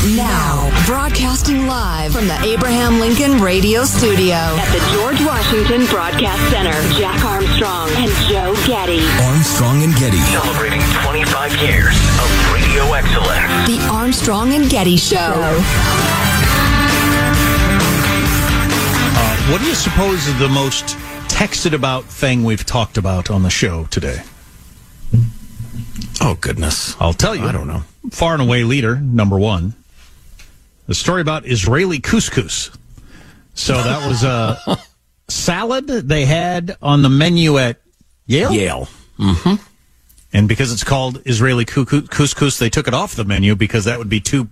Now, broadcasting live from the Abraham Lincoln Radio Studio at the George Washington Broadcast Center. Jack Armstrong and Joe Getty. Armstrong and Getty. Celebrating 25 years of radio excellence. The Armstrong and Getty Show. Uh, what do you suppose is the most texted about thing we've talked about on the show today? Oh, goodness. I'll tell you. I don't know. Far and away leader, number one. The story about Israeli couscous. So that was a salad they had on the menu at Yale. Yale. Mm-hmm. And because it's called Israeli couscous, they took it off the menu because that would be too.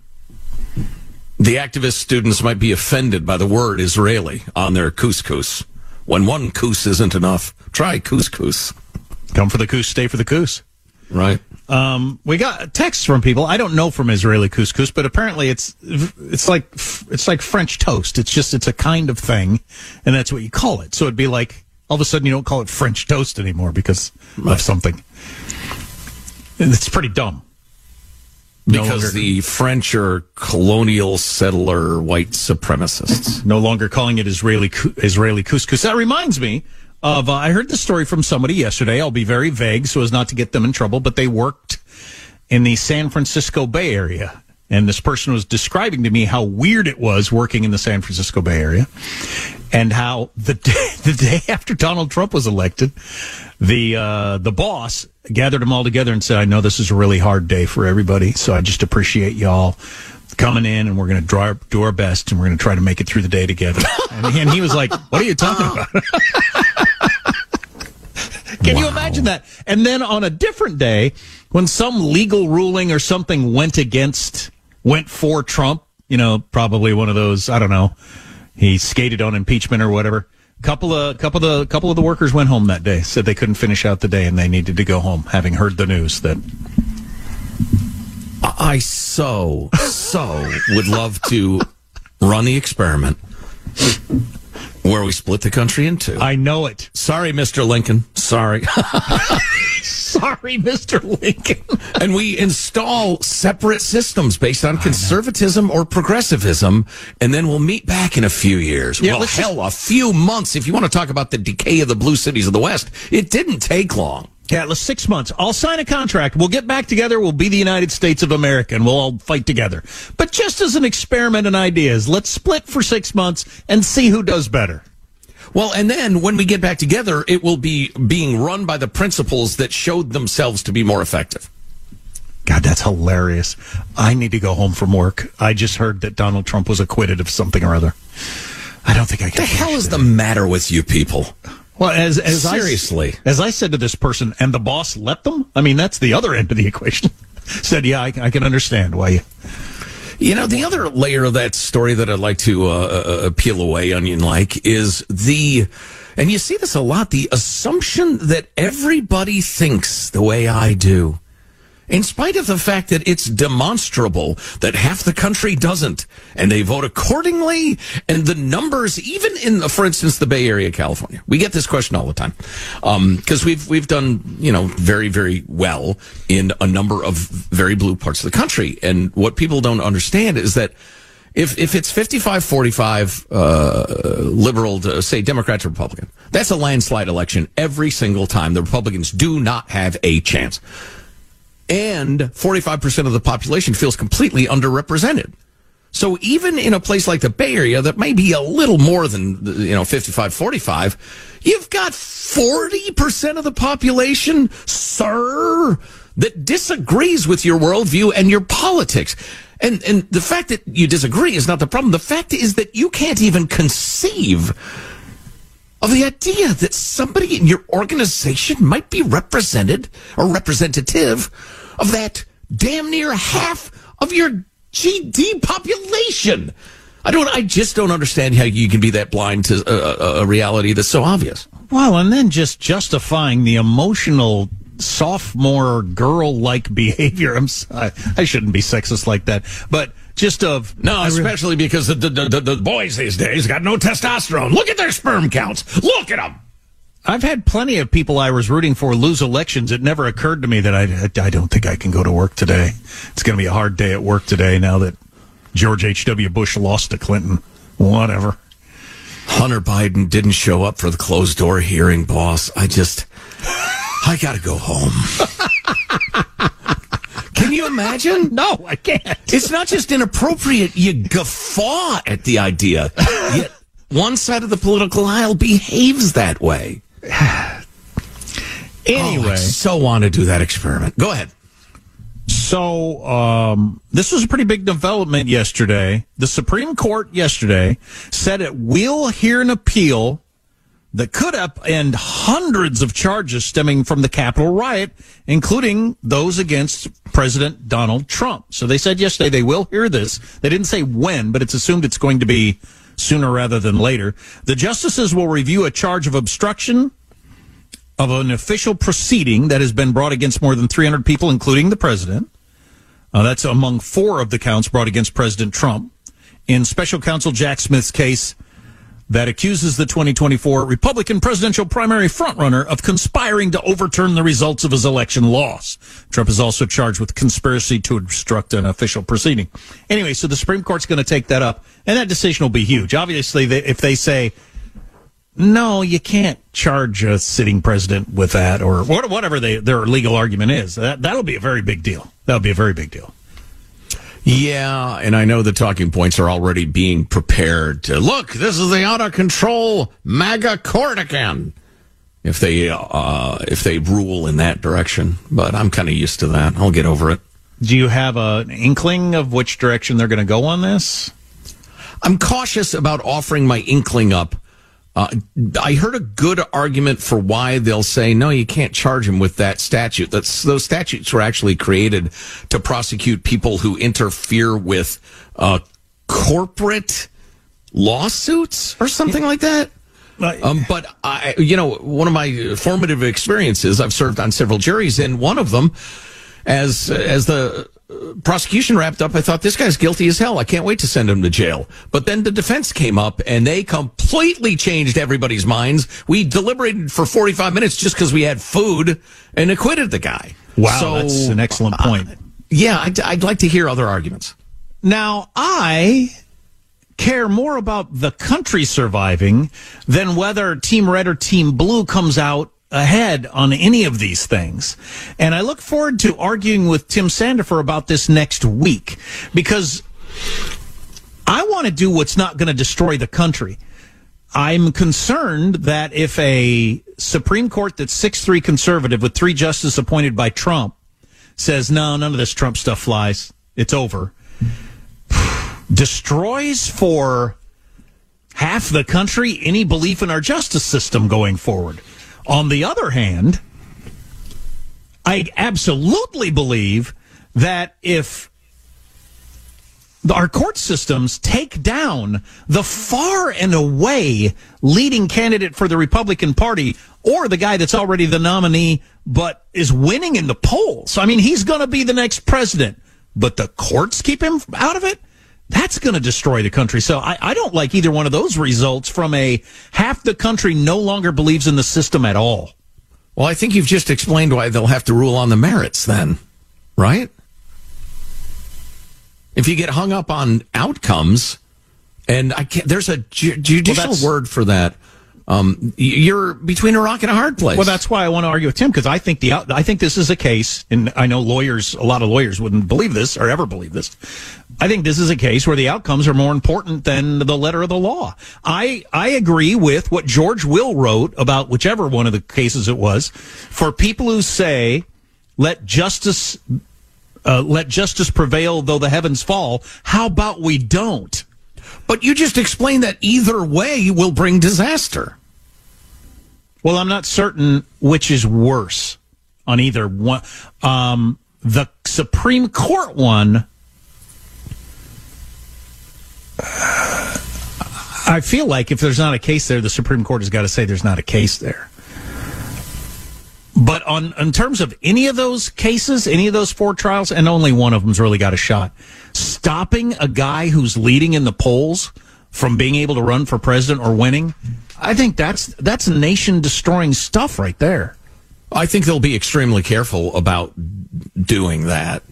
The activist students might be offended by the word Israeli on their couscous. When one couscous isn't enough, try couscous. Come for the couscous, stay for the couscous. Right. Um, we got texts from people. I don't know from Israeli couscous, but apparently it's it's like it's like French toast. It's just it's a kind of thing, and that's what you call it. So it'd be like all of a sudden you don't call it French toast anymore because right. of something. It's pretty dumb. No because longer, the French are colonial settler white supremacists. No longer calling it Israeli Israeli couscous. That reminds me of uh, I heard the story from somebody yesterday. I'll be very vague so as not to get them in trouble, but they worked in the San Francisco Bay Area. And this person was describing to me how weird it was working in the San Francisco Bay Area and how the day, the day after Donald Trump was elected, the uh, the boss gathered them all together and said, "I know this is a really hard day for everybody, so I just appreciate y'all coming in, and we're going to do our best, and we're going to try to make it through the day together." and, he, and he was like, "What are you talking oh. about?" Can wow. you imagine that? And then on a different day, when some legal ruling or something went against, went for Trump, you know, probably one of those, I don't know, he skated on impeachment or whatever. Couple of couple of the couple of the workers went home that day. Said they couldn't finish out the day and they needed to go home, having heard the news that. I so so would love to run the experiment where we split the country in two. I know it. Sorry, Mr. Lincoln. Sorry. Sorry, Mr. Lincoln. and we install separate systems based on conservatism or progressivism, and then we'll meet back in a few years. Yeah, well, hell, just... a few months. If you want to talk about the decay of the blue cities of the West, it didn't take long. Yeah, it was six months. I'll sign a contract. We'll get back together. We'll be the United States of America and we'll all fight together. But just as an experiment in ideas, let's split for six months and see who does better. Well, and then when we get back together, it will be being run by the principles that showed themselves to be more effective. God, that's hilarious. I need to go home from work. I just heard that Donald Trump was acquitted of something or other. I don't think I can. What the hell is the matter with you people? Well, as as seriously, I, as I said to this person, and the boss let them. I mean, that's the other end of the equation. said, yeah, I, I, can understand why you. You know, the other layer of that story that I'd like to uh, uh, uh peel away, onion like, is the, and you see this a lot, the assumption that everybody thinks the way I do in spite of the fact that it's demonstrable that half the country doesn't, and they vote accordingly, and the numbers, even in, the, for instance, the Bay Area, California, we get this question all the time because um, we've we've done you know very very well in a number of very blue parts of the country, and what people don't understand is that if if it's 55 45 uh, liberal to say democrat to republican that's a landslide election every single time. The republicans do not have a chance and 45% of the population feels completely underrepresented. So even in a place like the Bay Area that may be a little more than, you know, 55, 45, you've got 40% of the population, sir, that disagrees with your worldview and your politics. And, and the fact that you disagree is not the problem. The fact is that you can't even conceive of the idea that somebody in your organization might be represented or representative of that damn near half of your GD population. I don't. I just don't understand how you can be that blind to a, a, reality that's so obvious. Well, and then just justifying the emotional sophomore girl-like behavior. I'm. I, I shouldn't be sexist like that, but just of no, especially because the, the, the, the boys these days got no testosterone. Look at their sperm counts. Look at them. I've had plenty of people I was rooting for lose elections. It never occurred to me that I, I don't think I can go to work today. It's going to be a hard day at work today now that George H.W. Bush lost to Clinton. Whatever. Hunter Biden didn't show up for the closed door hearing, boss. I just, I got to go home. Can you imagine? No, I can't. It's not just inappropriate. You guffaw at the idea. Yet one side of the political aisle behaves that way. anyway, oh, so want to do that experiment. Go ahead. So, um, this was a pretty big development yesterday. The Supreme Court yesterday said it will hear an appeal that could upend hundreds of charges stemming from the Capitol riot, including those against President Donald Trump. So they said yesterday they will hear this. They didn't say when, but it's assumed it's going to be sooner rather than later. The justices will review a charge of obstruction of an official proceeding that has been brought against more than 300 people, including the president. Uh, that's among four of the counts brought against President Trump. In special counsel Jack Smith's case, that accuses the 2024 Republican presidential primary frontrunner of conspiring to overturn the results of his election loss. Trump is also charged with conspiracy to obstruct an official proceeding. Anyway, so the Supreme Court's going to take that up, and that decision will be huge. Obviously, they, if they say, no, you can't charge a sitting president with that, or whatever they, their legal argument is, that, that'll be a very big deal. That'll be a very big deal. Yeah, and I know the talking points are already being prepared to look. This is the out of control MAGA court again. If they uh, if they rule in that direction, but I'm kind of used to that. I'll get over it. Do you have an inkling of which direction they're going to go on this? I'm cautious about offering my inkling up uh, I heard a good argument for why they'll say no, you can't charge him with that statute. That's those statutes were actually created to prosecute people who interfere with uh, corporate lawsuits or something like that. Um, but I, you know, one of my formative experiences, I've served on several juries, and one of them, as as the prosecution wrapped up, I thought this guy's guilty as hell. I can't wait to send him to jail. But then the defense came up and they completely changed everybody's minds. We deliberated for 45 minutes just because we had food and acquitted the guy. Wow, so, that's an excellent point. Uh, yeah, I'd, I'd like to hear other arguments. Now, I care more about the country surviving than whether Team Red or Team Blue comes out ahead on any of these things. And I look forward to arguing with Tim Sandefur about this next week because I want to do what's not going to destroy the country. I'm concerned that if a Supreme Court that's 6 3 conservative with three justices appointed by Trump says, no, none of this Trump stuff flies. It's over. Destroys for half the country any belief in our justice system going forward. On the other hand, I absolutely believe that if our court systems take down the far and away leading candidate for the Republican Party or the guy that's already the nominee but is winning in the polls. I mean, he's going to be the next president, but the courts keep him out of it. That's going to destroy the country. So I, I don't like either one of those results from a half the country no longer believes in the system at all. Well, I think you've just explained why they'll have to rule on the merits then, right? If you get hung up on outcomes, and I can't, there's a ju- judicial well, word for that um, you're between a rock and a hard place. Well, that's why I want to argue with Tim because I think the I think this is a case, and I know lawyers, a lot of lawyers wouldn't believe this or ever believe this. I think this is a case where the outcomes are more important than the letter of the law. I I agree with what George Will wrote about whichever one of the cases it was for people who say let justice uh, let justice prevail though the heavens fall. How about we don't? But you just explained that either way will bring disaster. Well, I'm not certain which is worse on either one. Um, the Supreme Court one, I feel like if there's not a case there, the Supreme Court has got to say there's not a case there. But on in terms of any of those cases, any of those four trials, and only one of them's really got a shot. Stopping a guy who's leading in the polls from being able to run for president or winning, I think that's that's nation destroying stuff right there. I think they'll be extremely careful about doing that.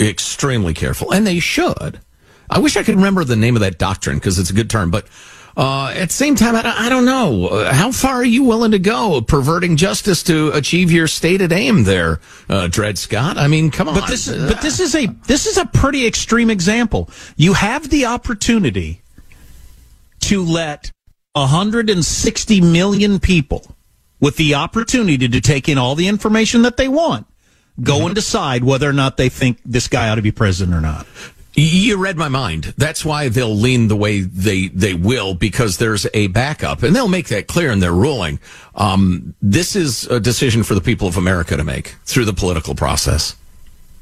Extremely careful, and they should. I wish I could remember the name of that doctrine because it's a good term, but uh, at the same time, I, I don't know. Uh, how far are you willing to go perverting justice to achieve your stated aim there, uh, Dred Scott? I mean, come on. But this, but this is a this is a pretty extreme example. You have the opportunity to let 160 million people with the opportunity to take in all the information that they want go and decide whether or not they think this guy ought to be president or not. You read my mind. That's why they'll lean the way they they will because there's a backup, and they'll make that clear in their ruling. Um, this is a decision for the people of America to make through the political process.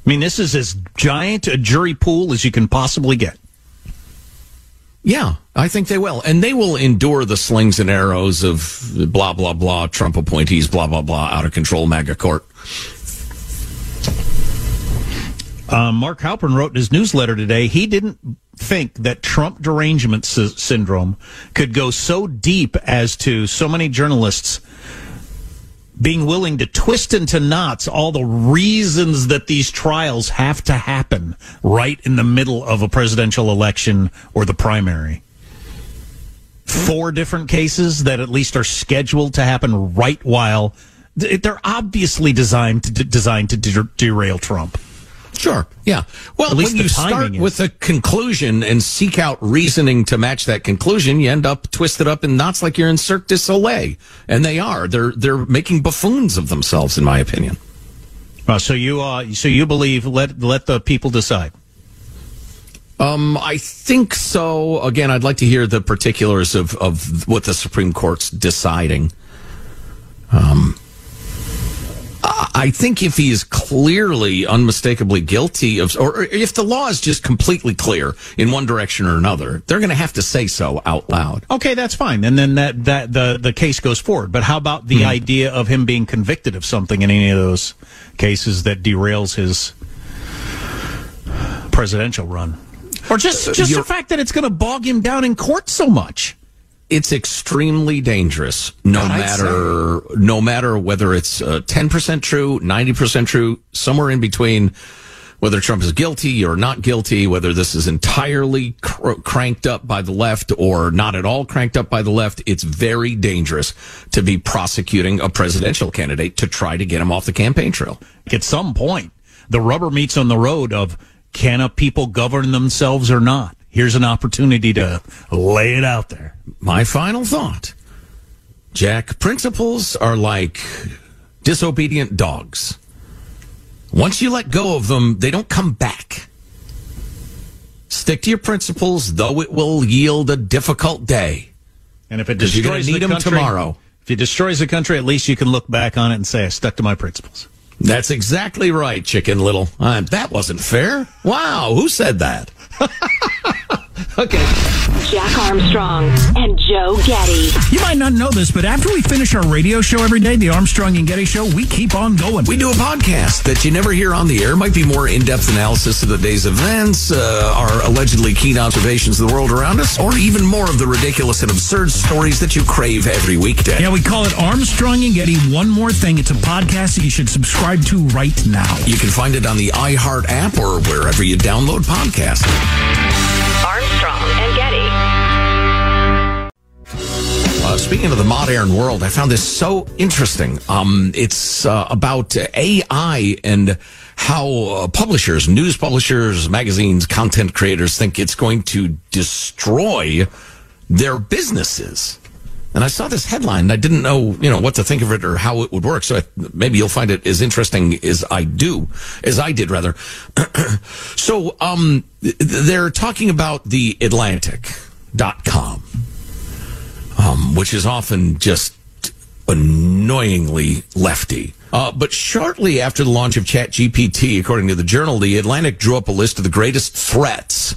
I mean, this is as giant a jury pool as you can possibly get. Yeah, I think they will, and they will endure the slings and arrows of blah blah blah Trump appointees, blah blah blah, out of control MAGA court. Uh, Mark Halperin wrote in his newsletter today he didn't think that Trump derangement sy- syndrome could go so deep as to so many journalists being willing to twist into knots all the reasons that these trials have to happen right in the middle of a presidential election or the primary. Four different cases that at least are scheduled to happen right while they're obviously designed to designed to derail Trump. Sure. Yeah. Well, At when you start is. with a conclusion and seek out reasoning to match that conclusion, you end up twisted up in knots like you're in Cirque du Soleil, and they are. They're they're making buffoons of themselves, in my opinion. Uh, so you uh, so you believe let let the people decide. Um, I think so. Again, I'd like to hear the particulars of, of what the Supreme Court's deciding. Um, I think if he is clearly, unmistakably guilty of, or if the law is just completely clear in one direction or another, they're going to have to say so out loud. Okay, that's fine, and then that that the the case goes forward. But how about the hmm. idea of him being convicted of something in any of those cases that derails his presidential run, or just just the fact that it's going to bog him down in court so much? It's extremely dangerous no God, matter no matter whether it's uh, 10% true 90% true somewhere in between whether Trump is guilty or not guilty whether this is entirely cr- cranked up by the left or not at all cranked up by the left it's very dangerous to be prosecuting a presidential candidate to try to get him off the campaign trail. At some point the rubber meets on the road of can a people govern themselves or not here's an opportunity to lay it out there. My final thought Jack, principles are like disobedient dogs. Once you let go of them, they don't come back. Stick to your principles, though it will yield a difficult day. And if it 'Cause you're destroys need the country, tomorrow. if it destroys the country, at least you can look back on it and say, I stuck to my principles. That's exactly right, Chicken Little. Uh, that wasn't fair. Wow, who said that? Okay. Jack Armstrong and Joe Getty. You might not know this, but after we finish our radio show every day, the Armstrong and Getty Show, we keep on going. We do a podcast that you never hear on the air. Might be more in-depth analysis of the day's events, uh, our allegedly keen observations of the world around us, or even more of the ridiculous and absurd stories that you crave every weekday. Yeah, we call it Armstrong and Getty. One more thing, it's a podcast that you should subscribe to right now. You can find it on the iHeart app or wherever you download podcasts. Armstrong and Getty. Uh, speaking of the modern world, I found this so interesting. Um, it's uh, about AI and how uh, publishers, news publishers, magazines, content creators think it's going to destroy their businesses. And I saw this headline and I didn't know, you know, what to think of it or how it would work. So I, maybe you'll find it as interesting as I do, as I did rather. so, um, they're talking about the Atlantic.com um, which is often just annoyingly lefty. Uh, but shortly after the launch of ChatGPT, according to the journal, the Atlantic drew up a list of the greatest threats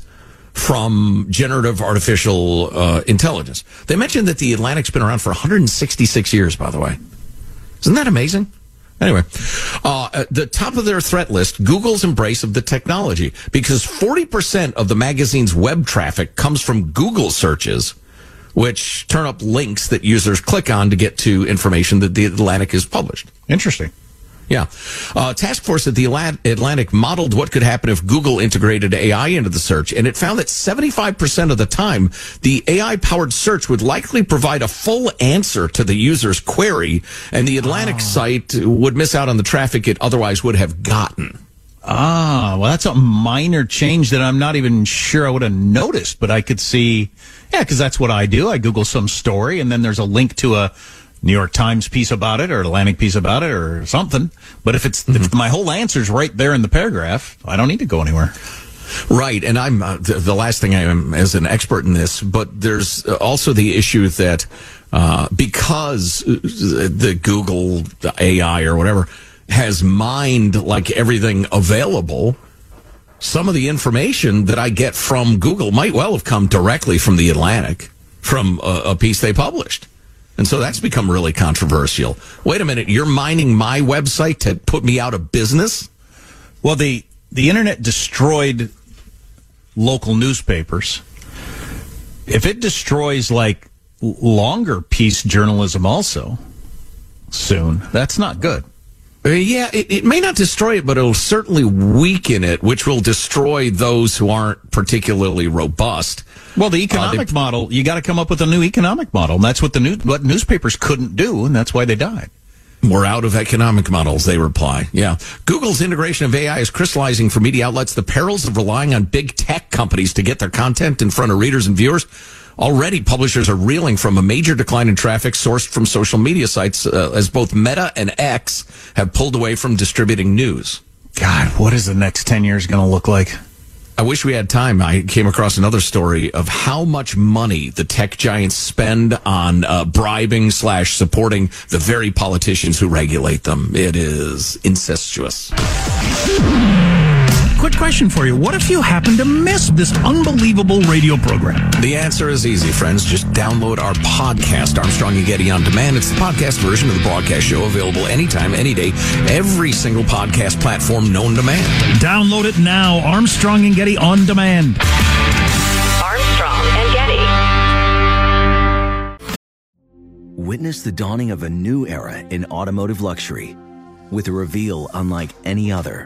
from generative artificial uh, intelligence. They mentioned that the Atlantic's been around for 166 years, by the way. Isn't that amazing? Anyway, uh, at the top of their threat list, Google's embrace of the technology, because 40% of the magazine's web traffic comes from Google searches, which turn up links that users click on to get to information that the Atlantic has published. Interesting. Yeah. Uh, task force at the Atlantic modeled what could happen if Google integrated AI into the search, and it found that 75% of the time, the AI powered search would likely provide a full answer to the user's query, and the Atlantic site would miss out on the traffic it otherwise would have gotten. Ah, well, that's a minor change that I'm not even sure I would have noticed, but I could see, yeah, because that's what I do. I Google some story, and then there's a link to a New York Times piece about it, or Atlantic piece about it, or something. But if it's if my whole answer's right there in the paragraph, I don't need to go anywhere. Right, and I'm uh, the, the last thing I am as an expert in this, but there's also the issue that uh, because the Google the AI or whatever has mined like everything available, some of the information that I get from Google might well have come directly from the Atlantic, from a, a piece they published. And so that's become really controversial. Wait a minute, you're mining my website to put me out of business? Well, the the internet destroyed local newspapers. If it destroys like longer piece journalism also soon, that's not good. Uh, yeah, it, it may not destroy it, but it'll certainly weaken it, which will destroy those who aren't particularly robust. Well, the economic model, you got to come up with a new economic model. And that's what the new, what newspapers couldn't do, and that's why they died. We're out of economic models, they reply. Yeah. Google's integration of AI is crystallizing for media outlets the perils of relying on big tech companies to get their content in front of readers and viewers. Already, publishers are reeling from a major decline in traffic sourced from social media sites uh, as both Meta and X have pulled away from distributing news. God, what is the next 10 years going to look like? I wish we had time. I came across another story of how much money the tech giants spend on uh, bribing slash supporting the very politicians who regulate them. It is incestuous. Quick question for you. What if you happen to miss this unbelievable radio program? The answer is easy, friends. Just download our podcast, Armstrong and Getty on Demand. It's the podcast version of the broadcast show, available anytime, any day, every single podcast platform known to man. Download it now. Armstrong and Getty on demand. Armstrong and Getty. Witness the dawning of a new era in automotive luxury with a reveal unlike any other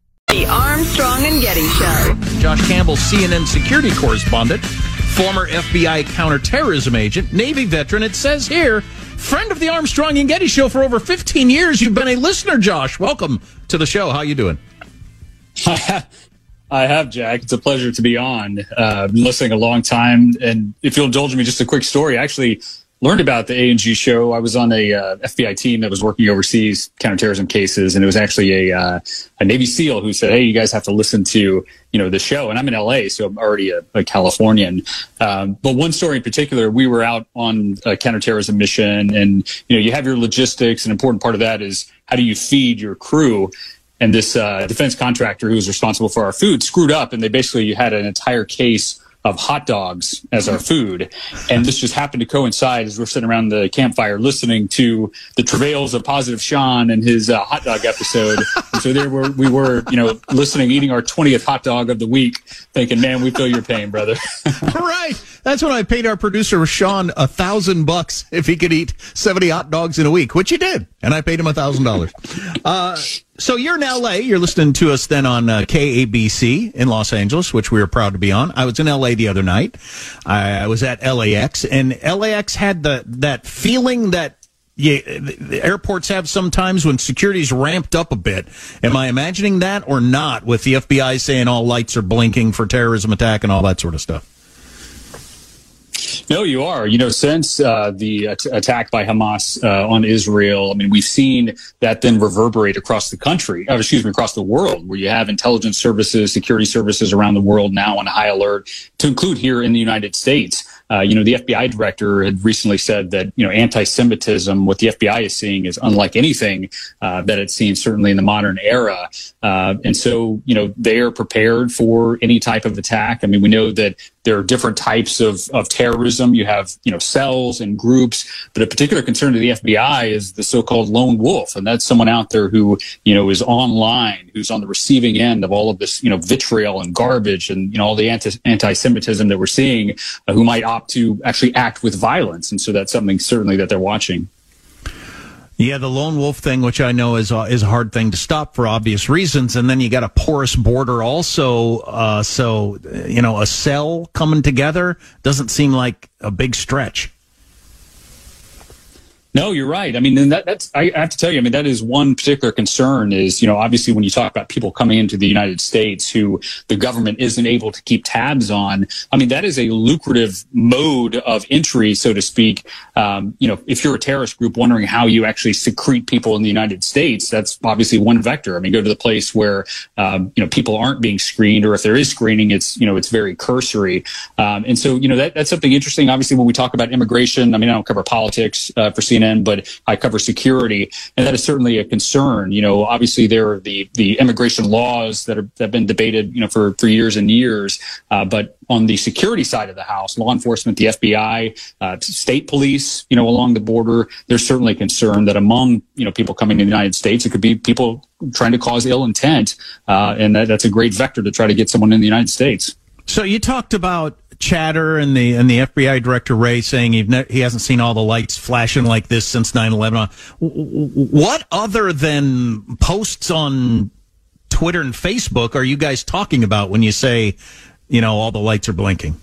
The Armstrong and Getty Show. Josh Campbell, CNN security correspondent, former FBI counterterrorism agent, Navy veteran. It says here, friend of the Armstrong and Getty Show for over 15 years. You've been a listener, Josh. Welcome to the show. How you doing? I have, Jack. It's a pleasure to be on. Uh, been listening a long time, and if you'll indulge me, just a quick story. Actually, learned about the A&G show. I was on a uh, FBI team that was working overseas counterterrorism cases, and it was actually a uh, a Navy SEAL who said, "Hey, you guys have to listen to you know the show." And I'm in LA, so I'm already a, a Californian. Um, but one story in particular, we were out on a counterterrorism mission, and you know you have your logistics. An important part of that is how do you feed your crew. And this uh, defense contractor who was responsible for our food screwed up, and they basically had an entire case of hot dogs as our food. And this just happened to coincide as we're sitting around the campfire listening to the travails of Positive Sean and his uh, hot dog episode. and so there were, we were, you know, listening, eating our 20th hot dog of the week, thinking, man, we feel your pain, brother. right. That's when I paid our producer Sean a thousand bucks if he could eat 70 hot dogs in a week, which he did. And I paid him a thousand dollars. Uh, so you're in LA. You're listening to us then on uh, KABC in Los Angeles, which we are proud to be on. I was in LA the other night. I was at LAX, and LAX had the that feeling that yeah, the airports have sometimes when security's ramped up a bit. Am I imagining that or not? With the FBI saying all lights are blinking for terrorism attack and all that sort of stuff. No, you are. You know, since uh, the at- attack by Hamas uh, on Israel, I mean, we've seen that then reverberate across the country, or excuse me, across the world, where you have intelligence services, security services around the world now on high alert, to include here in the United States. Uh, you know, the FBI director had recently said that, you know, anti-Semitism, what the FBI is seeing is unlike anything uh, that it's seen certainly in the modern era. Uh, and so, you know, they are prepared for any type of attack. I mean, we know that there are different types of, of terrorism. You have, you know, cells and groups, but a particular concern to the FBI is the so-called lone wolf. And that's someone out there who, you know, is online, who's on the receiving end of all of this, you know, vitriol and garbage and, you know, all the anti- anti-Semitism that we're seeing, uh, who might opt to actually act with violence. And so that's something certainly that they're watching. Yeah, the lone wolf thing, which I know is uh, is a hard thing to stop for obvious reasons, and then you got a porous border also. Uh, so you know, a cell coming together doesn't seem like a big stretch. No, you're right. I mean, that, that's I have to tell you. I mean, that is one particular concern. Is you know, obviously, when you talk about people coming into the United States who the government isn't able to keep tabs on, I mean, that is a lucrative mode of entry, so to speak. Um, you know, if you're a terrorist group wondering how you actually secrete people in the United States, that's obviously one vector. I mean, go to the place where um, you know people aren't being screened, or if there is screening, it's you know it's very cursory. Um, and so, you know, that, that's something interesting. Obviously, when we talk about immigration, I mean, I don't cover politics uh, for CNN CNN, but I cover security, and that is certainly a concern. You know, obviously there are the the immigration laws that, are, that have been debated, you know, for for years and years, uh, but on the security side of the house, law enforcement, the FBI, uh, state police, you know, along the border, there's certainly concern that among you know people coming to the United States, it could be people trying to cause ill intent, uh, and that, that's a great vector to try to get someone in the United States. So you talked about chatter and the and the FBI director Wray saying ne- he hasn't seen all the lights flashing like this since 9/11. Uh, what other than posts on Twitter and Facebook are you guys talking about when you say, you know, all the lights are blinking?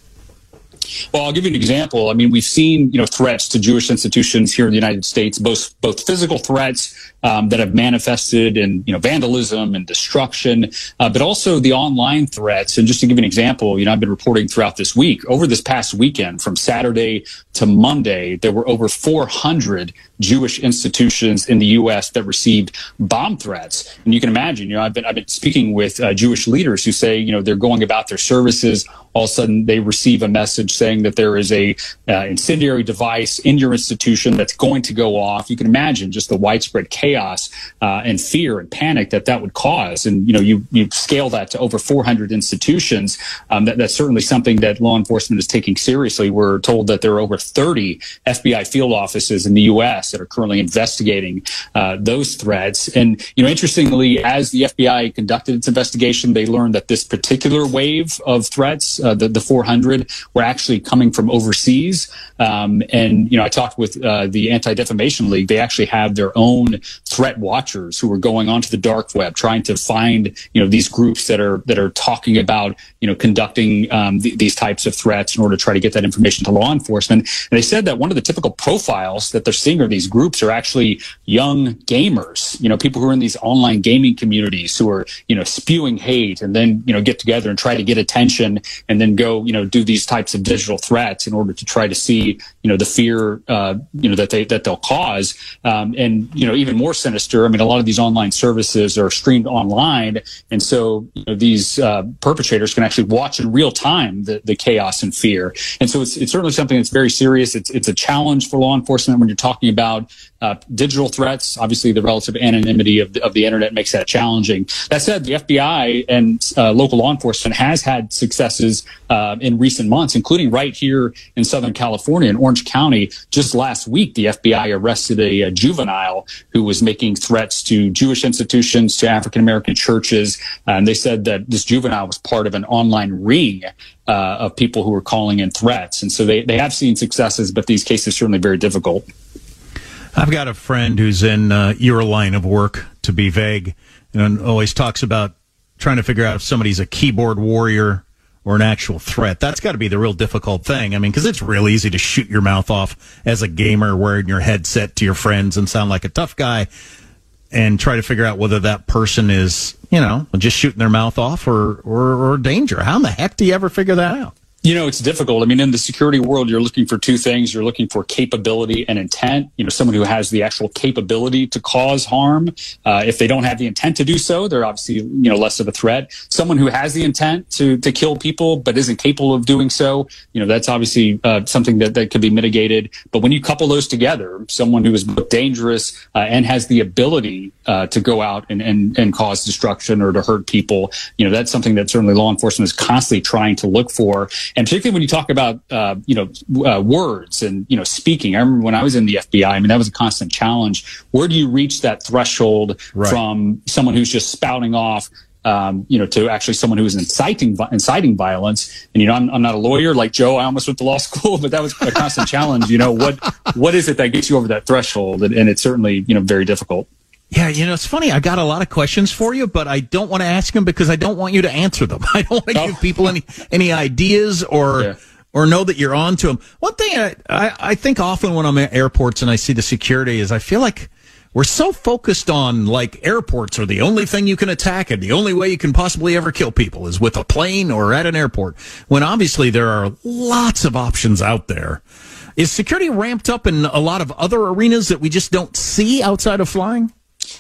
Well, I'll give you an example. I mean, we've seen you know threats to Jewish institutions here in the United States, both both physical threats um, that have manifested in you know vandalism and destruction, uh, but also the online threats. And just to give you an example, you know, I've been reporting throughout this week. Over this past weekend, from Saturday to Monday, there were over 400 Jewish institutions in the U.S. that received bomb threats. And you can imagine, you know, I've been I've been speaking with uh, Jewish leaders who say, you know, they're going about their services. All of a sudden, they receive a message saying that there is a uh, incendiary device in your institution that's going to go off. You can imagine just the widespread chaos uh, and fear and panic that that would cause. And you know, you you scale that to over 400 institutions. Um, that, that's certainly something that law enforcement is taking seriously. We're told that there are over 30 FBI field offices in the U.S. that are currently investigating uh, those threats. And you know, interestingly, as the FBI conducted its investigation, they learned that this particular wave of threats, uh, the, the 400, were actually coming from overseas. Um, and you know, I talked with uh, the Anti Defamation League. They actually have their own threat watchers who are going onto the dark web, trying to find you know these groups that are that are talking about you know conducting um, th- these types of threats in order to try to get that information to law enforcement. And they said that one of the typical profiles that they're seeing are these groups are actually young gamers, you know, people who are in these online gaming communities who are you know spewing hate and then you know get together and try to get attention and then go you know do these types of digital threats in order to try to see you know the fear uh, you know that they that they'll cause. Um, and you know even more sinister i mean a lot of these online services are streamed online. And so you know, these uh, perpetrators can actually watch in real time the, the chaos and fear. And so it's, it's certainly something that's very serious. It's, it's a challenge for law enforcement when you're talking about uh, digital threats, obviously, the relative anonymity of the, of the internet makes that challenging. That said, the FBI and uh, local law enforcement has had successes uh, in recent months, including right here in Southern California, in Orange County. Just last week, the FBI arrested a, a juvenile who was making threats to Jewish institutions, to African American churches, and they said that this juvenile was part of an online ring uh, of people who were calling in threats. And so they, they have seen successes, but these cases are certainly very difficult. I've got a friend who's in uh, your line of work, to be vague, and always talks about trying to figure out if somebody's a keyboard warrior or an actual threat. That's got to be the real difficult thing. I mean, because it's real easy to shoot your mouth off as a gamer wearing your headset to your friends and sound like a tough guy and try to figure out whether that person is, you know, just shooting their mouth off or, or, or danger. How in the heck do you ever figure that out? You know, it's difficult. I mean, in the security world, you're looking for two things. You're looking for capability and intent. You know, someone who has the actual capability to cause harm. Uh, if they don't have the intent to do so, they're obviously, you know, less of a threat. Someone who has the intent to, to kill people, but isn't capable of doing so, you know, that's obviously uh, something that, that could be mitigated. But when you couple those together, someone who is both dangerous uh, and has the ability uh, to go out and, and, and cause destruction or to hurt people, you know, that's something that certainly law enforcement is constantly trying to look for and particularly when you talk about uh, you know uh, words and you know speaking. I remember when I was in the FBI. I mean, that was a constant challenge. Where do you reach that threshold right. from someone who's just spouting off? um, you know, to actually someone who is inciting inciting violence. And you know, I'm, I'm not a lawyer like Joe. I almost went to law school, but that was a constant challenge. You know, what what is it that gets you over that threshold? And, and it's certainly you know very difficult. Yeah, you know, it's funny. I got a lot of questions for you, but I don't want to ask them because I don't want you to answer them. I don't want to oh. give people any any ideas or. Yeah or know that you're on to them. One thing I, I, I, think often when I'm at airports and I see the security is I feel like we're so focused on like airports are the only thing you can attack and the only way you can possibly ever kill people is with a plane or at an airport when obviously there are lots of options out there. Is security ramped up in a lot of other arenas that we just don't see outside of flying?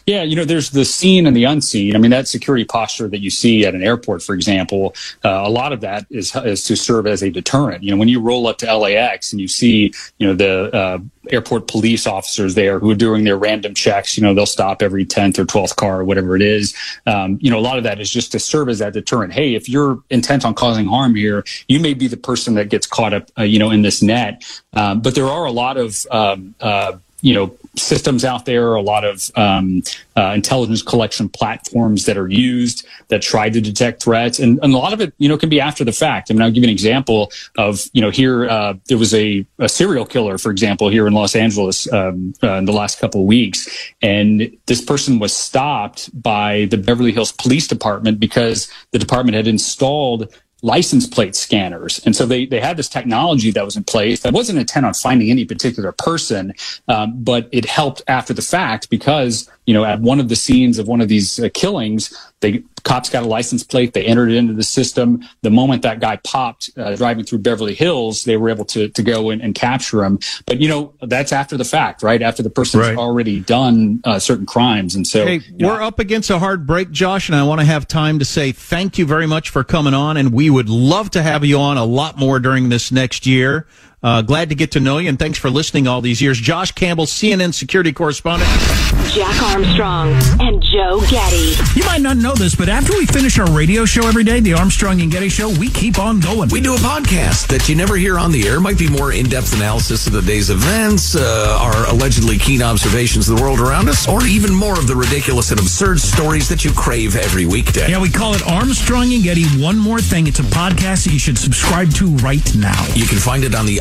Yeah, you know, there's the seen and the unseen. I mean, that security posture that you see at an airport, for example, uh, a lot of that is is to serve as a deterrent. You know, when you roll up to LAX and you see, you know, the uh, airport police officers there who are doing their random checks, you know, they'll stop every 10th or 12th car or whatever it is. Um, you know, a lot of that is just to serve as that deterrent. Hey, if you're intent on causing harm here, you may be the person that gets caught up, uh, you know, in this net. Um, but there are a lot of, um, uh, you know, systems out there, a lot of um, uh, intelligence collection platforms that are used that try to detect threats, and, and, a lot of it, you know, can be after the fact. I mean, I'll give you an example of, you know, here uh, there was a, a, serial killer, for example, here in Los Angeles um, uh, in the last couple of weeks, and this person was stopped by the Beverly Hills Police Department because the department had installed license plate scanners. And so they, they had this technology that was in place that wasn't intent on finding any particular person, um, but it helped after the fact because, you know, at one of the scenes of one of these uh, killings, they cops got a license plate. They entered it into the system. The moment that guy popped uh, driving through Beverly Hills, they were able to to go in and capture him. But you know that's after the fact, right? After the person's right. already done uh, certain crimes, and so hey, we're up against a hard break, Josh, and I want to have time to say thank you very much for coming on, and we would love to have you on a lot more during this next year. Uh, glad to get to know you, and thanks for listening all these years. Josh Campbell, CNN security correspondent. Jack Armstrong and Joe Getty. You might not know this, but after we finish our radio show every day, the Armstrong and Getty Show, we keep on going. We do a podcast that you never hear on the air. Might be more in-depth analysis of the day's events, uh, our allegedly keen observations of the world around us, or even more of the ridiculous and absurd stories that you crave every weekday. Yeah, we call it Armstrong and Getty. One more thing, it's a podcast that you should subscribe to right now. You can find it on the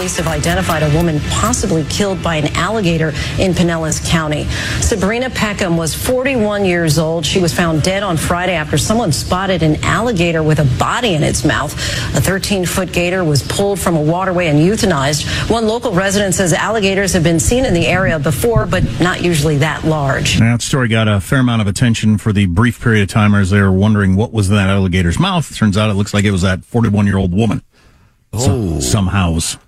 Police have identified a woman possibly killed by an alligator in Pinellas County. Sabrina Peckham was 41 years old. She was found dead on Friday after someone spotted an alligator with a body in its mouth. A 13 foot gator was pulled from a waterway and euthanized. One local resident says alligators have been seen in the area before, but not usually that large. That story got a fair amount of attention for the brief period of time as they were wondering what was in that alligator's mouth. Turns out it looks like it was that 41 year old woman. Oh. somehows.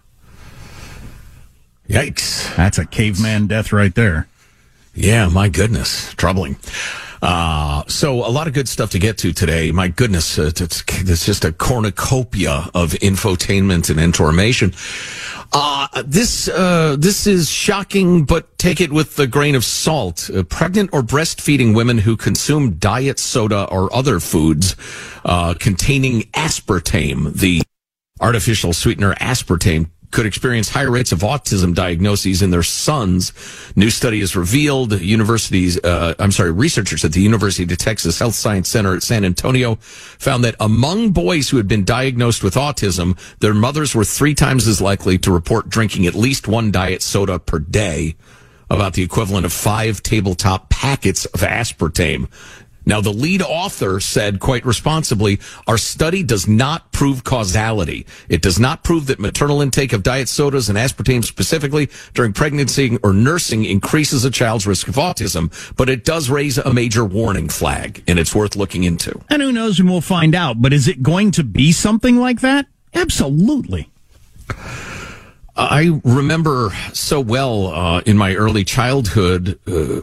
Yikes. That's a caveman death right there. Yeah, my goodness. Troubling. Uh, so a lot of good stuff to get to today. My goodness, uh, it's, it's just a cornucopia of infotainment and information. Uh, this, uh, this is shocking, but take it with a grain of salt. Uh, pregnant or breastfeeding women who consume diet soda or other foods, uh, containing aspartame, the artificial sweetener aspartame, could experience higher rates of autism diagnoses in their sons. New study has revealed universities, uh, I'm sorry, researchers at the University of Texas Health Science Center at San Antonio found that among boys who had been diagnosed with autism, their mothers were three times as likely to report drinking at least one diet soda per day, about the equivalent of five tabletop packets of aspartame. Now, the lead author said quite responsibly, our study does not prove causality. It does not prove that maternal intake of diet sodas and aspartame specifically during pregnancy or nursing increases a child's risk of autism, but it does raise a major warning flag and it's worth looking into. And who knows, and we'll find out. But is it going to be something like that? Absolutely. I remember so well uh, in my early childhood uh,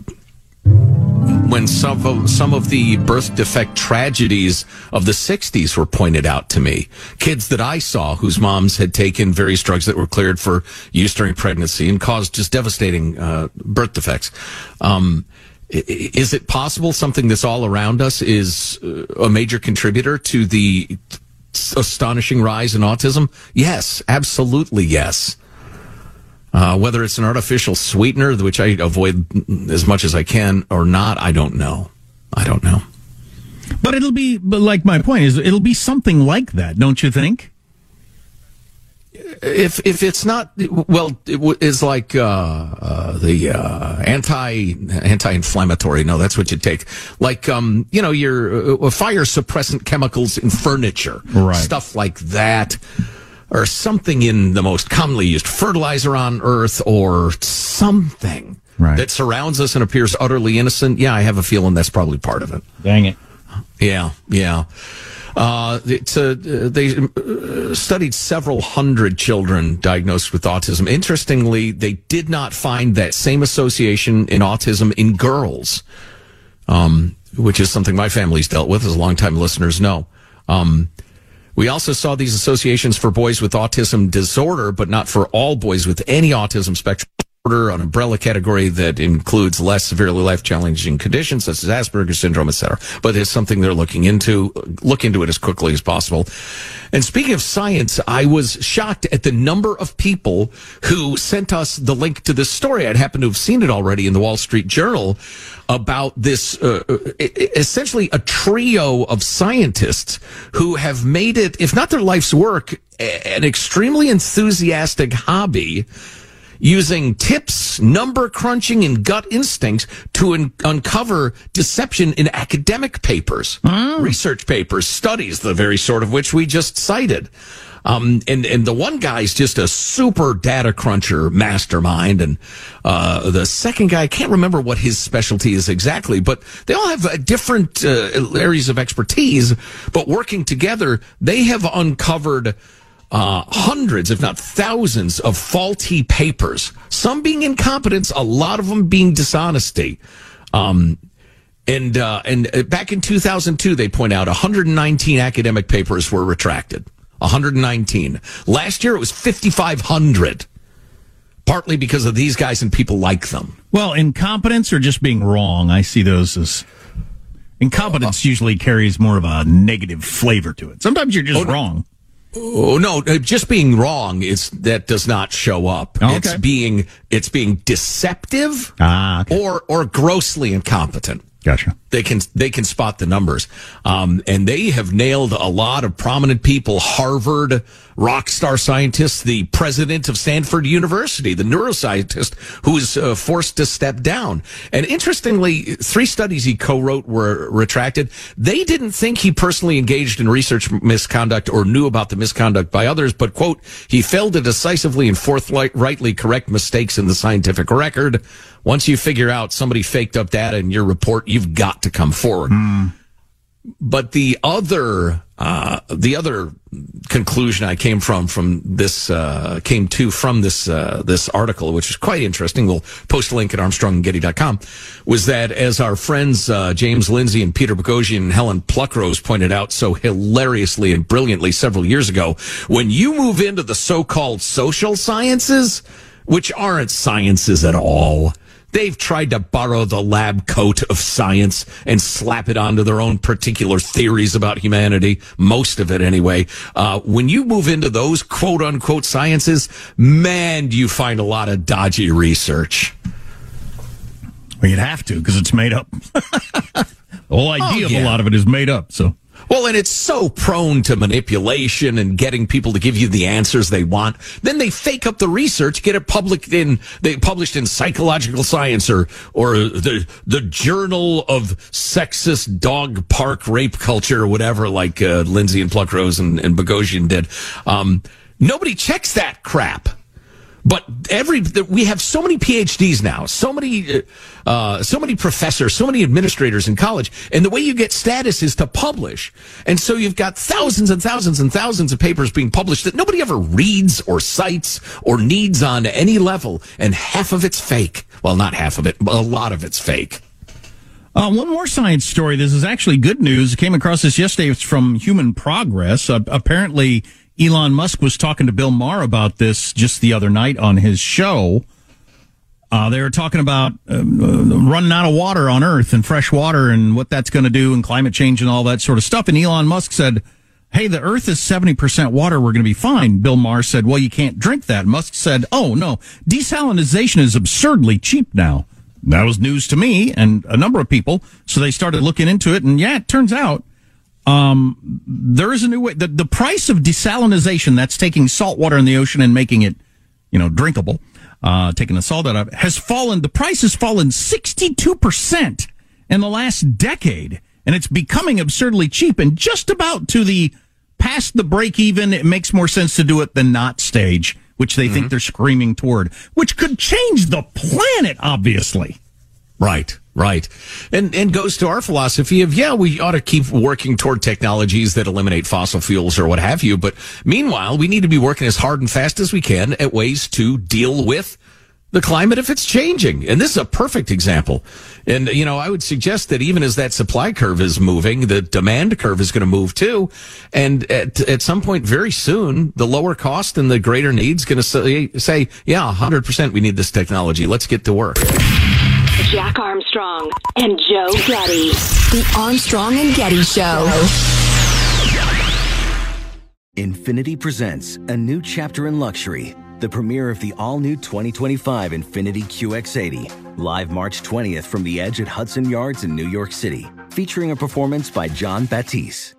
when some of, some of the birth defect tragedies of the 60s were pointed out to me. Kids that I saw whose moms had taken various drugs that were cleared for use during pregnancy and caused just devastating uh, birth defects. Um, is it possible something that's all around us is uh, a major contributor to the astonishing rise in autism? Yes, absolutely yes. Uh, whether it's an artificial sweetener, which I avoid as much as I can, or not, I don't know. I don't know. But it'll be, but like my point is, it'll be something like that, don't you think? If if it's not well, it is like uh, uh, the uh, anti anti inflammatory. No, that's what you take. Like um, you know, your uh, fire suppressant chemicals in furniture, right? Stuff like that or something in the most commonly used fertilizer on earth or something right. that surrounds us and appears utterly innocent. Yeah, I have a feeling that's probably part of it. Dang it. Yeah, yeah. Uh, it's a, they uh, studied several hundred children diagnosed with autism. Interestingly, they did not find that same association in autism in girls, um, which is something my family's dealt with, as longtime listeners know. Um, we also saw these associations for boys with autism disorder, but not for all boys with any autism spectrum disorder, an umbrella category that includes less severely life challenging conditions such as Asperger's syndrome, etc. But it's something they're looking into. Look into it as quickly as possible. And speaking of science, I was shocked at the number of people who sent us the link to this story. I'd happened to have seen it already in the Wall Street Journal about this uh, essentially a trio of scientists who have made it, if not their life's work, an extremely enthusiastic hobby using tips, number crunching, and gut instincts to un- uncover deception in academic papers, oh. research papers, studies, the very sort of which we just cited. Um, and, and the one guy's just a super data cruncher mastermind. And, uh, the second guy, I can't remember what his specialty is exactly, but they all have uh, different, uh, areas of expertise, but working together, they have uncovered, uh, hundreds, if not thousands, of faulty papers. Some being incompetence, a lot of them being dishonesty. Um, and uh, and uh, back in 2002, they point out 119 academic papers were retracted. 119. Last year, it was 5,500. Partly because of these guys and people like them. Well, incompetence or just being wrong, I see those as incompetence usually carries more of a negative flavor to it. Sometimes you're just oh, wrong. Oh no! uh, Just being wrong is that does not show up. Oh, It's being it's being deceptive Ah, okay. or or grossly incompetent. Gotcha. They can they can spot the numbers, um, and they have nailed a lot of prominent people. Harvard rock star scientist, the president of Stanford University, the neuroscientist who was uh, forced to step down. And interestingly, three studies he co-wrote were retracted. They didn't think he personally engaged in research misconduct or knew about the misconduct by others, but quote, he failed to decisively and forthrightly correct mistakes in the scientific record. Once you figure out somebody faked up data in your report, you've got to come forward. But the other, uh, the other conclusion I came from from this uh, came to from this uh, this article, which is quite interesting. We'll post a link at ArmstrongandGetty.com. Was that as our friends uh, James Lindsay and Peter Boghossian and Helen Pluckrose pointed out so hilariously and brilliantly several years ago, when you move into the so-called social sciences, which aren't sciences at all. They've tried to borrow the lab coat of science and slap it onto their own particular theories about humanity, most of it anyway. Uh, when you move into those quote unquote sciences, man, do you find a lot of dodgy research. Well, you'd have to because it's made up. the whole idea of yeah. a lot of it is made up. So Well, and it's so prone to manipulation and getting people to give you the answers they want. Then they fake up the research, get it published in they published in Psychological Science or or the the Journal of Sexist Dog Park Rape Culture or whatever, like uh, Lindsay and Pluckrose and, and Boghossian did. Um, nobody checks that crap. But every we have so many PhDs now, so many, uh, so many professors, so many administrators in college, and the way you get status is to publish. And so you've got thousands and thousands and thousands of papers being published that nobody ever reads or cites or needs on any level, and half of it's fake. Well, not half of it, but a lot of it's fake. Uh, one more science story. This is actually good news. Came across this yesterday. It's from Human Progress. Uh, apparently, Elon Musk was talking to Bill Maher about this just the other night on his show. Uh, they were talking about um, running out of water on Earth and fresh water and what that's going to do and climate change and all that sort of stuff. And Elon Musk said, Hey, the Earth is 70% water. We're going to be fine. Bill Maher said, Well, you can't drink that. Musk said, Oh, no. Desalinization is absurdly cheap now. That was news to me and a number of people. So they started looking into it. And yeah, it turns out um, there is a new way. The, the price of desalinization, that's taking salt water in the ocean and making it, you know, drinkable, uh, taking the salt out of it, has fallen. The price has fallen 62% in the last decade. And it's becoming absurdly cheap and just about to the past the break even. It makes more sense to do it than not stage, which they think they're screaming toward, which could change the planet, obviously. Right, right. And and goes to our philosophy of yeah, we ought to keep working toward technologies that eliminate fossil fuels or what have you, but meanwhile, we need to be working as hard and fast as we can at ways to deal with the climate if it's changing. And this is a perfect example. And you know, I would suggest that even as that supply curve is moving, the demand curve is going to move too. And at at some point very soon, the lower cost and the greater needs going to say, say, yeah, 100% we need this technology. Let's get to work. Jack Armstrong and Joe Getty. The Armstrong and Getty Show. Infiniti presents a new chapter in luxury, the premiere of the all new 2025 Infiniti QX80, live March 20th from the edge at Hudson Yards in New York City, featuring a performance by John Batiste.